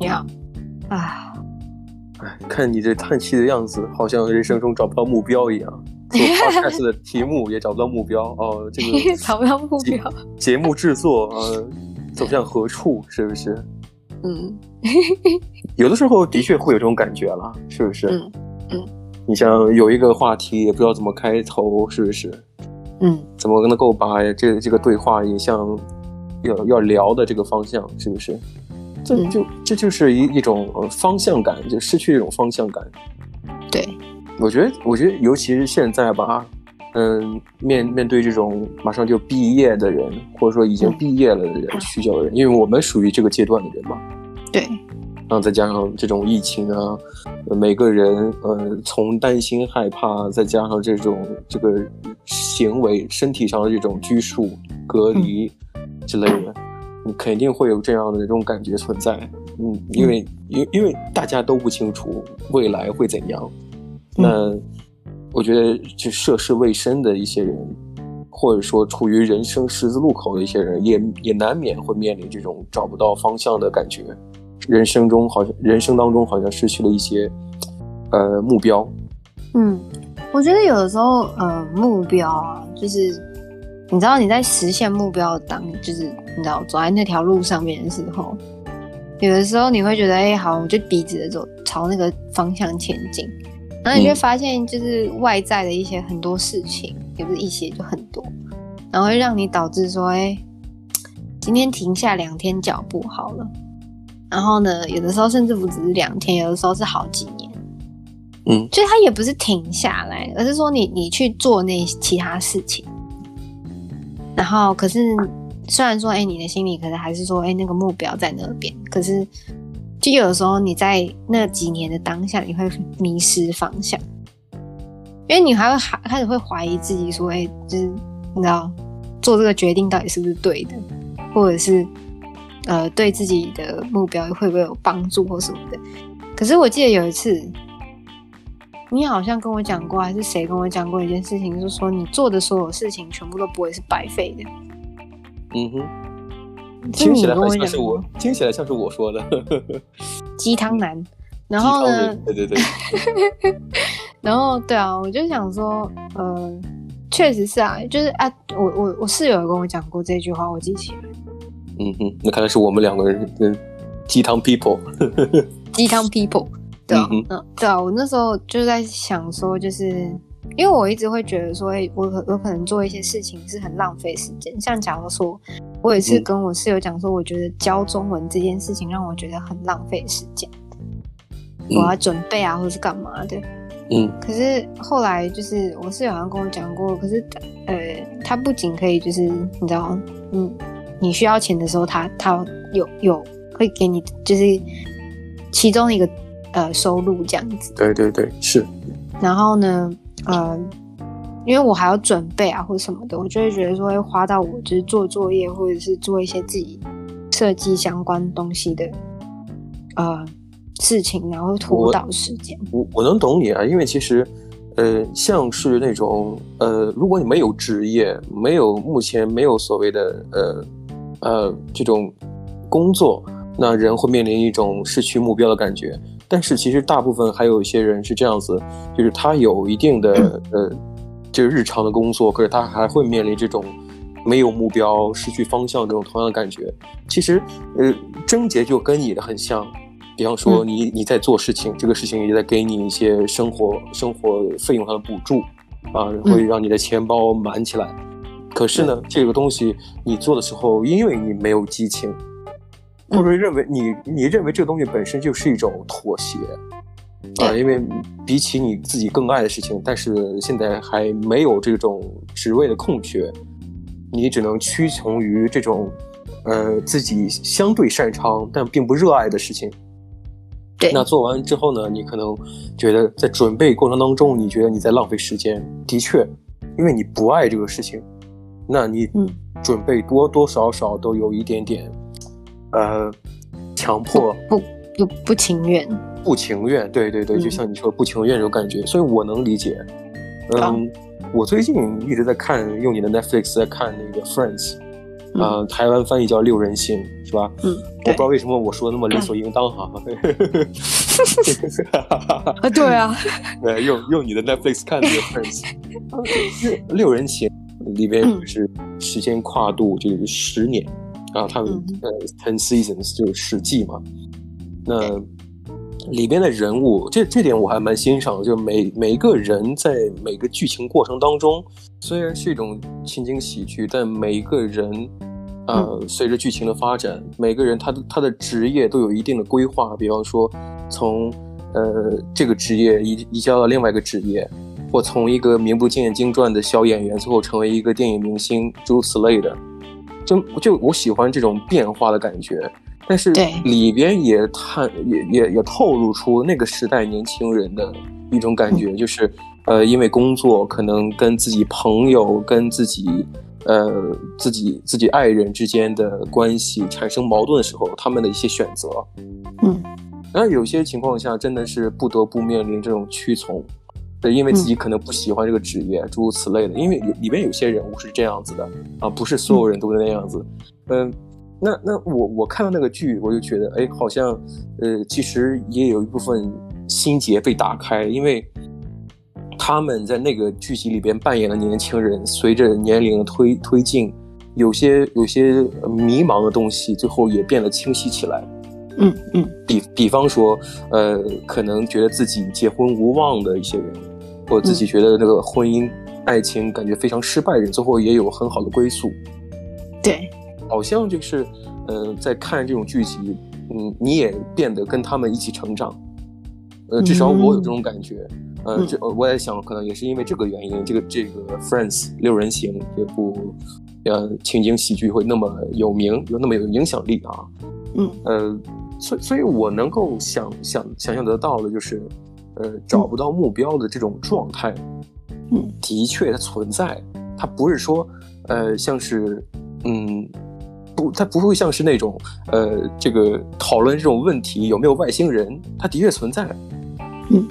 呀，啊，哎，看你这叹气的样子，好像人生中找不到目标一样。做 podcast 的题目也找不到目标哦，这个 找不到目标。节目制作，呃，走向何处？是不是？嗯，有的时候的确会有这种感觉了，是不是？嗯嗯。你像有一个话题，也不知道怎么开头，是不是？嗯。怎么能够把这这个对话引向要要聊的这个方向，是不是？这就这就是一一种方向感，就失去一种方向感。对，我觉得，我觉得，尤其是现在吧，嗯，面面对这种马上就毕业的人，或者说已经毕业了的人，需要的人，因为我们属于这个阶段的人嘛。对。然后再加上这种疫情啊，每个人呃，从担心害怕，再加上这种这个行为，身体上的这种拘束、隔离之类的。嗯你肯定会有这样的这种感觉存在，嗯，因为因因为大家都不清楚未来会怎样，那我觉得就涉世未深的一些人，或者说处于人生十字路口的一些人，也也难免会面临这种找不到方向的感觉，人生中好像人生当中好像失去了一些呃目标。嗯，我觉得有的时候呃目标啊，就是。你知道你在实现目标当，就是你知道走在那条路上面的时候，有的时候你会觉得，哎、欸，好，我就笔直的走，朝那个方向前进。然后你就发现，就是外在的一些很多事情，也不是一些，就很多，然后会让你导致说，哎、欸，今天停下两天脚步好了。然后呢，有的时候甚至不只是两天，有的时候是好几年。嗯，所以它也不是停下来，而是说你你去做那其他事情。然后，可是虽然说，哎，你的心里可能还是说，哎，那个目标在那边。可是，就有的时候你在那几年的当下，你会迷失方向，因为你还会还开始会怀疑自己，说，哎，就是你知道，做这个决定到底是不是对的，或者是呃，对自己的目标会不会有帮助或什么的。可是我记得有一次。你好像跟我讲过，还是谁跟我讲过一件事情，就是说你做的所有事情全部都不会是白费的。嗯哼，听起来好像是我，听起来像是我说的。鸡汤男，然后呢？对对对。然后对啊，我就想说，呃，确实是啊，就是啊，我我我室友有跟我讲过这句话，我记起来。嗯哼，那看来是我们两个人跟鸡汤 people。鸡汤 people。对啊，嗯，嗯，对啊，我那时候就在想说，就是因为我一直会觉得说，我可有可能做一些事情是很浪费时间。像假如说，我也是跟我室友讲说，我觉得教中文这件事情让我觉得很浪费时间，我要准备啊，或者是干嘛的。嗯。可是后来就是我室友好像跟我讲过，可是呃，他不仅可以就是你知道，嗯，你需要钱的时候他，他他有有会给你，就是其中一个。呃，收入这样子。对对对，是。然后呢，呃，因为我还要准备啊，或者什么的，我就会觉得说会花到我就是做作业，或者是做一些自己设计相关东西的呃事情，然后拖到时间。我我能懂你啊，因为其实呃，像是那种呃，如果你没有职业，没有目前没有所谓的呃呃这种工作，那人会面临一种失去目标的感觉。但是其实大部分还有一些人是这样子，就是他有一定的 呃，就是日常的工作，可是他还会面临这种没有目标、失去方向这种同样的感觉。其实，呃，症结就跟你的很像，比方说你你在做事情，这个事情也在给你一些生活生活费用上的补助啊，会让你的钱包满起来。可是呢，这个东西你做的时候，因为你没有激情。或者认为你你认为这个东西本身就是一种妥协啊，因为比起你自己更爱的事情，但是现在还没有这种职位的空缺，你只能屈从于这种呃自己相对擅长但并不热爱的事情。对，那做完之后呢，你可能觉得在准备过程当中，你觉得你在浪费时间。的确，因为你不爱这个事情，那你准备多多少少都有一点点。呃，强迫不不不，不情愿，不情愿，对对对，嗯、就像你说不情愿这种感觉，所以我能理解。嗯，嗯我最近一直在看，用你的 Netflix 在看那个 Friends，啊、呃，台湾翻译叫六人行，是吧？嗯，我不知道为什么我说的那么理所应当哈。啊，对啊，对，用用你的 Netflix 看的 Friends，六人行里边就是时间跨度就是十年，然后他们呃 ten seasons 就是十季嘛，那。里边的人物，这这点我还蛮欣赏的，就每每一个人在每个剧情过程当中，虽然是一种情景喜剧，但每一个人，呃，随着剧情的发展，每个人他的他的职业都有一定的规划，比方说从呃这个职业移移交到另外一个职业，或从一个名不见经传的小演员，最后成为一个电影明星，诸如此类的，就就我喜欢这种变化的感觉。但是里边也探也也也透露出那个时代年轻人的一种感觉，就是呃，因为工作可能跟自己朋友、跟自己呃自己自己爱人之间的关系产生矛盾的时候，他们的一些选择。嗯，然后有些情况下真的是不得不面临这种屈从，对，因为自己可能不喜欢这个职业，诸如此类的。因为里边有些人物是这样子的啊，不是所有人都是那样子，嗯。那那我我看到那个剧，我就觉得，哎，好像，呃，其实也有一部分心结被打开，因为他们在那个剧集里边扮演的年轻人，随着年龄的推推进，有些有些迷茫的东西，最后也变得清晰起来。嗯嗯，比比方说，呃，可能觉得自己结婚无望的一些人，或者自己觉得那个婚姻、爱情感觉非常失败的人，最后也有很好的归宿。对。好像就是，呃，在看这种剧集，嗯，你也变得跟他们一起成长，呃，至少我有这种感觉，嗯、呃，这我也想，可能也是因为这个原因，这个这个 Friends 六人行这部，呃，情景喜剧会那么有名，有那么有影响力啊，嗯，呃，所以所以我能够想想想象得到的就是，呃，找不到目标的这种状态，嗯，的确它存在，它不是说，呃，像是，嗯。不，它不会像是那种，呃，这个讨论这种问题有没有外星人，它的确存在，嗯，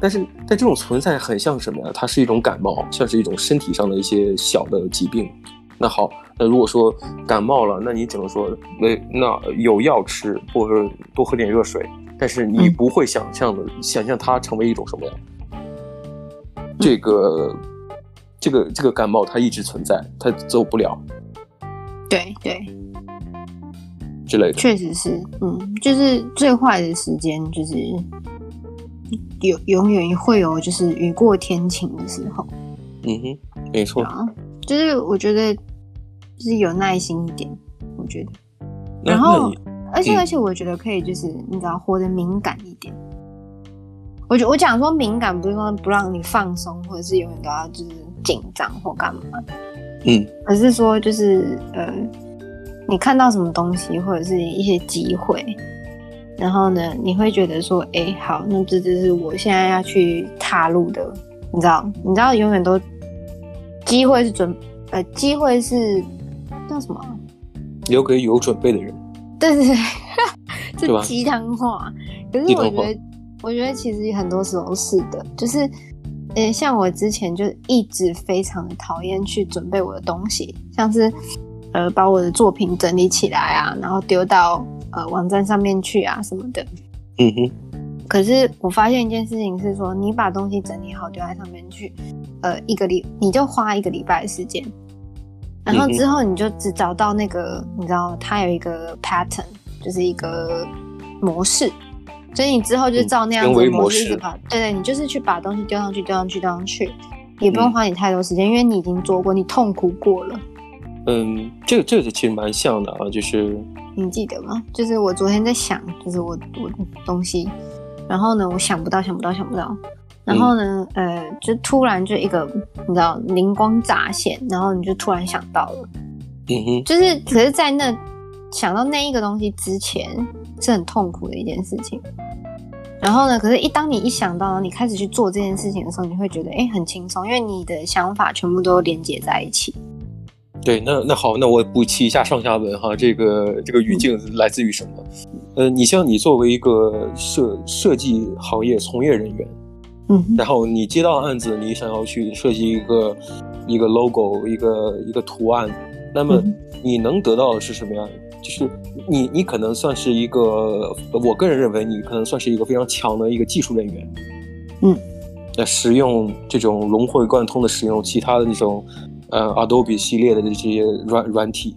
但是但这种存在很像什么呀？它是一种感冒，像是一种身体上的一些小的疾病。那好，那如果说感冒了，那你只能说，那那有药吃，或者多喝点热水，但是你不会想象的、嗯、想象它成为一种什么呀？这个这个这个感冒它一直存在，它走不了。对对，之类的，确实是，嗯，就是最坏的时间，就是有永远会有，就是雨过天晴的时候。嗯哼，没错，啊，就是我觉得，就是有耐心一点，我觉得。然后，而且而且，我觉得可以，就是你知道，活得敏感一点。我觉我讲说敏感，不是说不让你放松，或者是永远都要就是紧张或干嘛。嗯，而是说，就是呃，你看到什么东西，或者是一些机会，然后呢，你会觉得说，哎、欸，好，那这就是我现在要去踏入的，你知道？你知道，永远都机会是准，呃，机会是叫什么？留给有准备的人。对对对，这鸡汤话。可是我觉得，我觉得其实很多时候是的，就是。诶，像我之前就一直非常的讨厌去准备我的东西，像是呃把我的作品整理起来啊，然后丢到呃网站上面去啊什么的。嗯哼。可是我发现一件事情是说，你把东西整理好丢在上面去，呃一个礼你就花一个礼拜的时间，然后之后你就只找到那个你知道它有一个 pattern，就是一个模式。所以你之后就照那样子模式对对，你就是去把东西丢上去，丢上去，丢上去，也不用花你太多时间，嗯，因为你已经做过，你痛苦过了。嗯，这个这个其实蛮像的啊，就是你记得吗？就是我昨天在想，就是我我东西，然后呢，我想不到，想不到，想不到，然后呢，嗯、呃，就突然就一个你知道灵光乍现，然后你就突然想到了，嗯哼，就是可是，在那想到那一个东西之前，是很痛苦的一件事情。然后呢？可是，一当你一想到你开始去做这件事情的时候，你会觉得哎，很轻松，因为你的想法全部都连接在一起。对，那那好，那我补齐一下上下文哈。这个这个语境来自于什么？呃，你像你作为一个设设计行业从业人员，嗯，然后你接到案子，你想要去设计一个一个 logo，一个一个图案，那么你能得到的是什么样？就是你你可能算是一个，我个人认为你可能算是一个非常强的一个技术人员。嗯，那使用这种融会贯通的使用其他的那种，呃，Adobe 系列的这些软软体，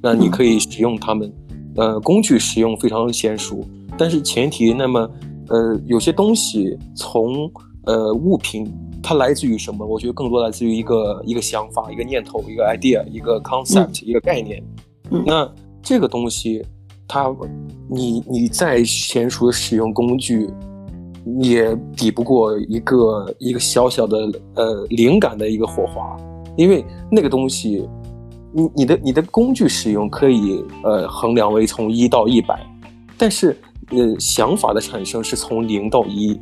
那你可以使用它们，呃，工具使用非常娴熟，但是前提，那么，呃，有些东西从呃物品它来自于什么？我觉得更多来自于一个一个想法、一个念头、一个 idea、一个 concept、嗯、一个概念。嗯、那这个东西，它你你再娴熟的使用工具。也抵不过一个一个小小的呃灵感的一个火花，因为那个东西，你你的你的工具使用可以呃衡量为从一到一百，但是呃想法的产生是从零到一。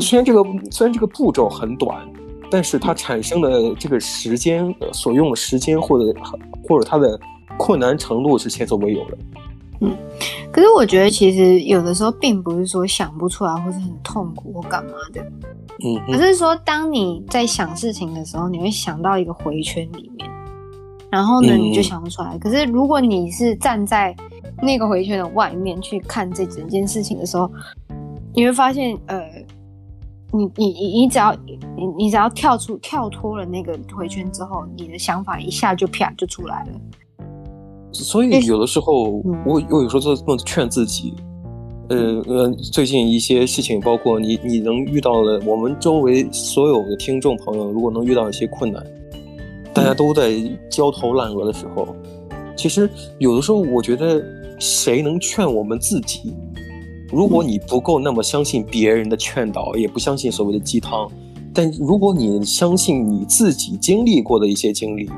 虽然这个虽然这个步骤很短，但是它产生的这个时间所用的时间或者或者它的困难程度是前所未有的。嗯，可是我觉得其实有的时候并不是说想不出来或是很痛苦或干嘛的，嗯，而是说当你在想事情的时候，你会想到一个回圈里面，然后呢，你就想不出来。嗯、可是如果你是站在那个回圈的外面去看这整件事情的时候，你会发现，呃，你你你你只要你你只要跳出跳脱了那个回圈之后，你的想法一下就啪就出来了。所以有的时候，我我有时候就这么劝自己，呃呃，最近一些事情，包括你你能遇到的，我们周围所有的听众朋友，如果能遇到一些困难，大家都在焦头烂额的时候，其实有的时候，我觉得谁能劝我们自己？如果你不够那么相信别人的劝导，也不相信所谓的鸡汤，但如果你相信你自己经历过的一些经历。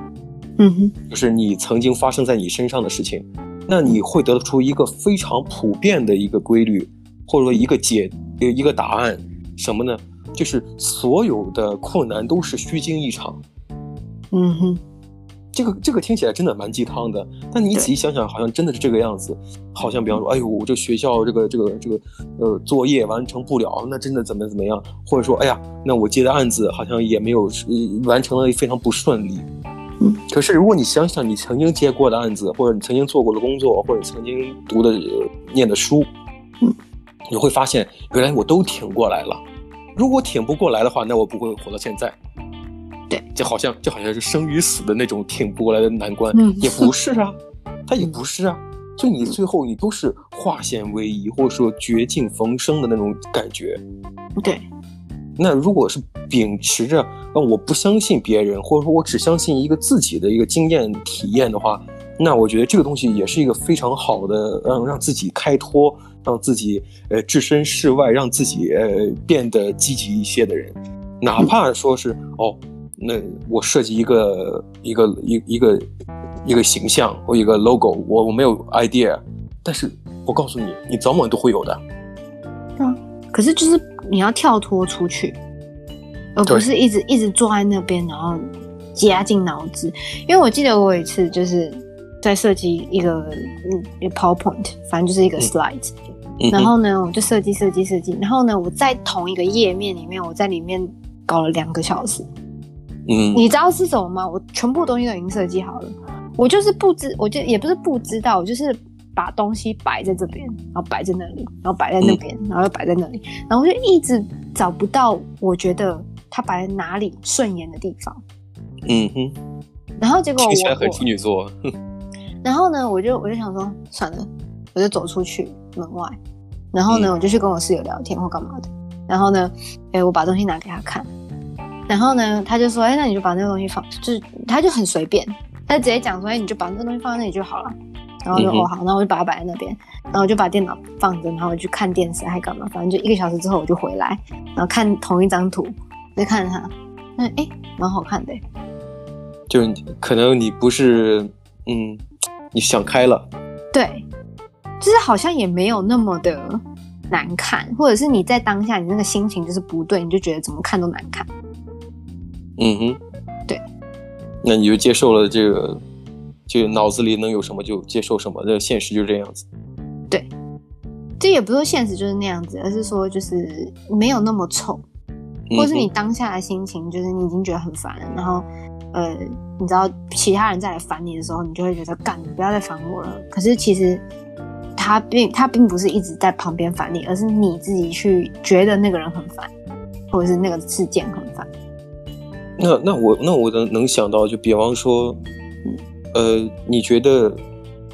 嗯哼，就是你曾经发生在你身上的事情，那你会得出一个非常普遍的一个规律，或者说一个解一个答案，什么呢？就是所有的困难都是虚惊一场。嗯哼，这个这个听起来真的蛮鸡汤的，但你仔细想想，好像真的是这个样子。好像比方说，哎呦，我这学校这个这个这个呃作业完成不了，那真的怎么怎么样？或者说，哎呀，那我接的案子好像也没有完成的非常不顺利。嗯可是，如果你想想你曾经接过的案子，或者你曾经做过的工作，或者曾经读的、呃、念的书，嗯，你会发现，原来我都挺过来了。如果挺不过来的话，那我不会活到现在。对，就好像就好像是生与死的那种挺不过来的难关，嗯，也不是啊，它也不是啊。所以你最后你都是化险为夷，或者说绝境逢生的那种感觉。对。那如果是秉持着，呃，我不相信别人，或者说我只相信一个自己的一个经验体验的话，那我觉得这个东西也是一个非常好的，让让自己开脱，让自己呃置身事外，让自己呃变得积极一些的人，哪怕说是哦，那我设计一个一个一一个一个形象或一个 logo，我我没有 idea，但是我告诉你，你早晚都会有的。嗯，可是就是。你要跳脱出去，而不是一直一直坐在那边，然后夹进脑子。因为我记得我有一次就是在设计一个嗯一个 PowerPoint，反正就是一个 slide，嗯，然后呢我就设计设计设计，然后呢我在同一个页面里面，我在里面搞了两个小时。嗯，你知道是什么吗？我全部东西都已经设计好了，我就是不知，我就也不是不知道，我就是。把东西摆在这边，然后摆在那里，然后摆在那边，然后又摆在那里，然后我就一直找不到我觉得它摆在哪里顺眼的地方。嗯哼。然后结果我听起来很处女座。然后呢，我就我就想说，算了，我就走出去门外。然后呢，我就去跟我室友聊天或干嘛的。然后呢，哎，我把东西拿给他看。然后呢，他就说，哎，那你就把那个东西放，就是他就很随便，他直接讲说，哎，你就把那个东西放在那里就好了。然后就哦好，然后我就把它摆在那边，然后我就把电脑放着，然后我去看电视还干嘛？反正就一个小时之后我就回来，然后看同一张图，再看它，那哎，蛮好看的。就可能你不是嗯，你想开了，对，就是好像也没有那么的难看，或者是你在当下你那个心情就是不对，你就觉得怎么看都难看。嗯哼，对，那你就接受了这个。就脑子里能有什么就接受什么，这现实就是这样子。对，这也不是说现实就是那样子，而是说就是没有那么丑，或是你当下的心情就是你已经觉得很烦了，然后呃，你知道其他人再来烦你的时候，你就会觉得干，你不要再烦我了。可是其实他并他并不是一直在旁边烦你，而是你自己去觉得那个人很烦，或者是那个事件很烦。那那我那我能能想到，就比方说，嗯、呃，你觉得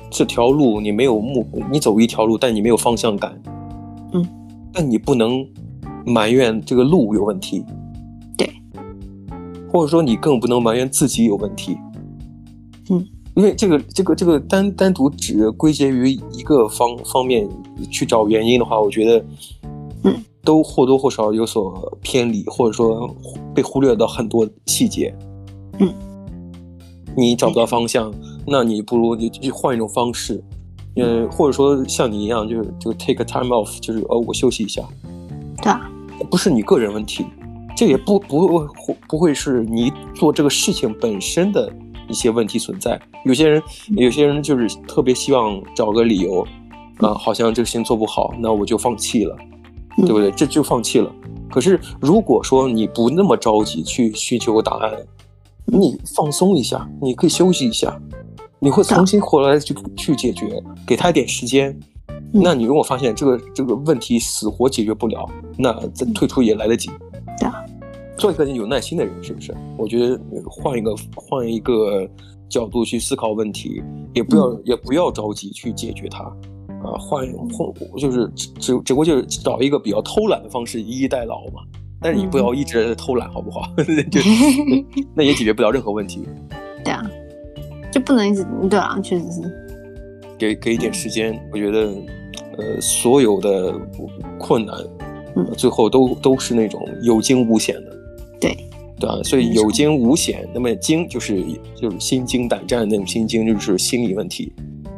这条路你没有目，你走一条路，但你没有方向感，嗯，但你不能埋怨这个路有问题，对，或者说你更不能埋怨自己有问题，嗯，因为这个这个这个单单独只归结于一个方方面去找原因的话，我觉得，嗯。都或多或少有所偏离，或者说被忽略到很多细节。嗯，你找不到方向，那你不如你就换一种方式，嗯，或者说像你一样，就是就 take a time off，就是哦，我休息一下。对啊，不是你个人问题，这也不不不会是你做这个事情本身的一些问题存在。有些人有些人就是特别希望找个理由，啊，好像这个事情做不好，那我就放弃了。对不对？这就放弃了。可是如果说你不那么着急去寻求答案，你放松一下，你可以休息一下，你会重新回来去去解决，给他一点时间。那你如果发现这个这个问题死活解决不了，那再退出也来得及。对啊，做一个有耐心的人，是不是？我觉得换一个换一个角度去思考问题，也不要也不要着急去解决它。啊，换换就是只只不过就是找一个比较偷懒的方式，以逸待劳嘛。但是你不要一直在偷懒，好不好？就 那也解决不了任何问题。对啊，就不能一直对啊，确实是。给给一点时间，我觉得，呃，所有的困难，嗯，最后都都是那种有惊无险的。对，对啊，所以有惊无险，那么惊就是就是心惊胆战的那种心惊，就是心理问题，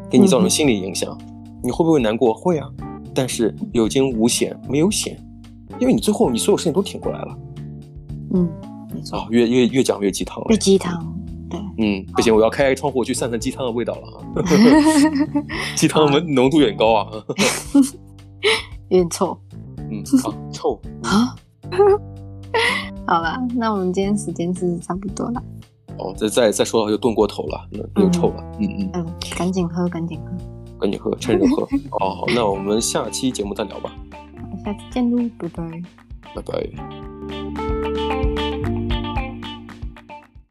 给你造成心理影响。嗯你会不会难过？会啊，但是有惊无险，没有险，因为你最后你所有事情都挺过来了。嗯，啊，越越越讲越鸡汤了。越鸡汤，对。嗯，不行，我要开窗户去散散鸡汤的味道了啊！鸡汤浓浓度有点高啊，有点臭。嗯，好 臭啊。好了，那我们今天时间是差不多了。哦，再再再说就炖过头了，又臭了。嗯嗯嗯，赶紧喝，赶紧喝。和你喝趁热喝。哦那我们下期节目再聊吧。下次见喽拜拜。拜拜。